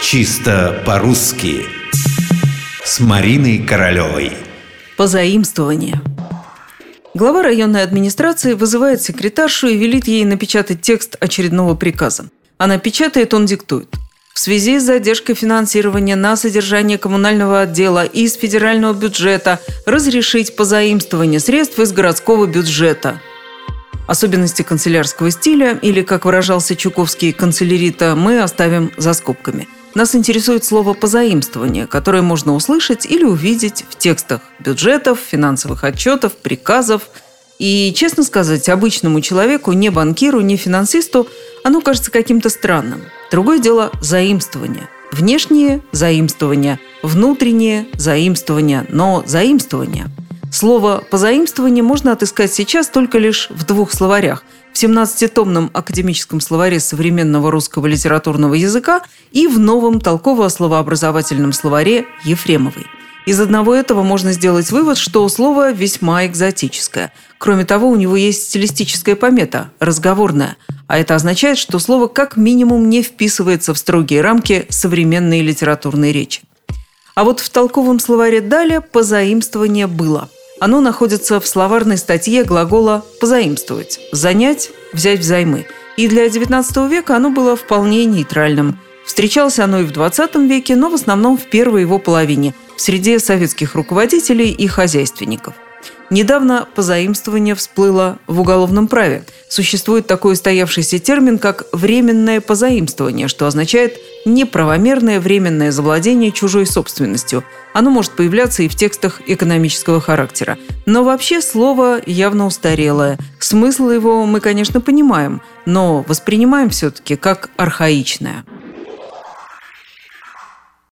Чисто по-русски С Мариной Королевой Позаимствование Глава районной администрации вызывает секретаршу и велит ей напечатать текст очередного приказа. Она печатает, он диктует. В связи с задержкой финансирования на содержание коммунального отдела из федерального бюджета разрешить позаимствование средств из городского бюджета. Особенности канцелярского стиля, или, как выражался Чуковский канцелярита, мы оставим за скобками. Нас интересует слово «позаимствование», которое можно услышать или увидеть в текстах бюджетов, финансовых отчетов, приказов. И, честно сказать, обычному человеку, не банкиру, не финансисту, оно кажется каким-то странным – Другое дело – заимствование. Внешние – заимствования, внутренние – заимствования, но заимствования. Слово «позаимствование» можно отыскать сейчас только лишь в двух словарях – в 17-томном академическом словаре современного русского литературного языка и в новом толково-словообразовательном словаре Ефремовой – из одного этого можно сделать вывод, что слово весьма экзотическое. Кроме того, у него есть стилистическая помета – разговорная. А это означает, что слово как минимум не вписывается в строгие рамки современной литературной речи. А вот в толковом словаре «далее» позаимствование было. Оно находится в словарной статье глагола «позаимствовать», «занять», «взять взаймы». И для XIX века оно было вполне нейтральным. Встречалось оно и в XX веке, но в основном в первой его половине – в среде советских руководителей и хозяйственников. Недавно позаимствование всплыло в уголовном праве. Существует такой устоявшийся термин, как «временное позаимствование», что означает неправомерное временное завладение чужой собственностью. Оно может появляться и в текстах экономического характера. Но вообще слово явно устарелое. Смысл его мы, конечно, понимаем, но воспринимаем все-таки как архаичное.